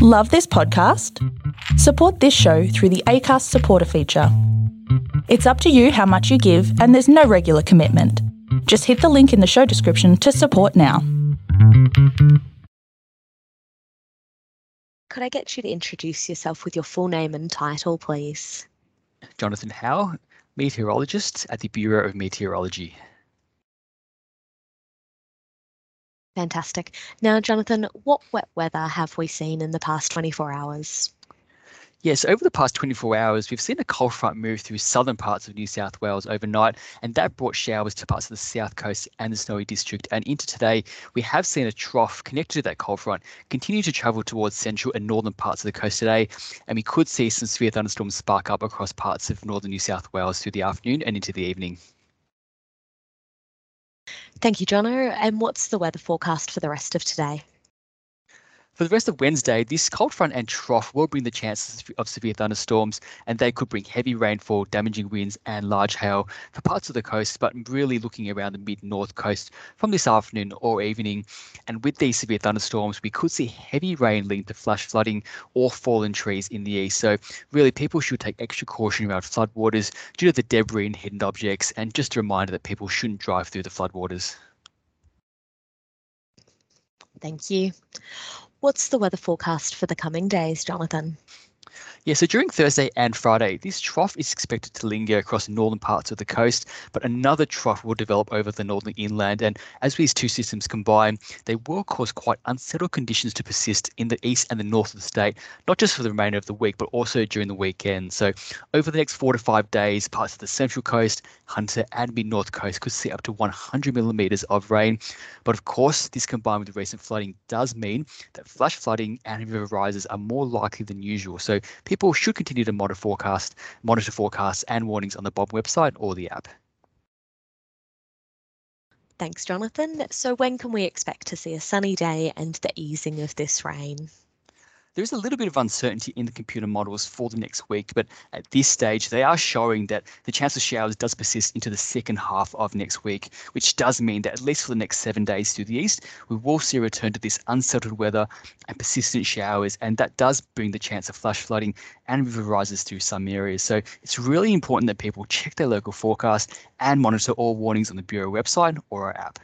Love this podcast? Support this show through the ACAST supporter feature. It's up to you how much you give, and there's no regular commitment. Just hit the link in the show description to support now. Could I get you to introduce yourself with your full name and title, please? Jonathan How, meteorologist at the Bureau of Meteorology. Fantastic. Now, Jonathan, what wet weather have we seen in the past 24 hours? Yes, over the past 24 hours, we've seen a cold front move through southern parts of New South Wales overnight, and that brought showers to parts of the south coast and the Snowy District. And into today, we have seen a trough connected to that cold front continue to travel towards central and northern parts of the coast today, and we could see some severe thunderstorms spark up across parts of northern New South Wales through the afternoon and into the evening. Thank you, Jono. And what's the weather forecast for the rest of today? For the rest of Wednesday, this cold front and trough will bring the chances of severe thunderstorms, and they could bring heavy rainfall, damaging winds, and large hail for parts of the coast, but really looking around the mid north coast from this afternoon or evening. And with these severe thunderstorms, we could see heavy rain linked to flash flooding or fallen trees in the east. So, really, people should take extra caution around floodwaters due to the debris and hidden objects, and just a reminder that people shouldn't drive through the floodwaters. Thank you. What's the weather forecast for the coming days, Jonathan? Yeah, so during Thursday and Friday, this trough is expected to linger across northern parts of the coast, but another trough will develop over the northern inland. And as these two systems combine, they will cause quite unsettled conditions to persist in the east and the north of the state, not just for the remainder of the week, but also during the weekend. So over the next four to five days, parts of the central coast, Hunter, and mid north coast could see up to 100 millimeters of rain. But of course, this combined with the recent flooding does mean that flash flooding and river rises are more likely than usual. So people should continue to monitor forecast, monitor forecasts and warnings on the BOM website or the app. Thanks, Jonathan. So when can we expect to see a sunny day and the easing of this rain? There is a little bit of uncertainty in the computer models for the next week, but at this stage, they are showing that the chance of showers does persist into the second half of next week, which does mean that at least for the next seven days to the east, we will see a return to this unsettled weather and persistent showers, and that does bring the chance of flash flooding and river rises through some areas. So it's really important that people check their local forecast and monitor all warnings on the Bureau website or our app.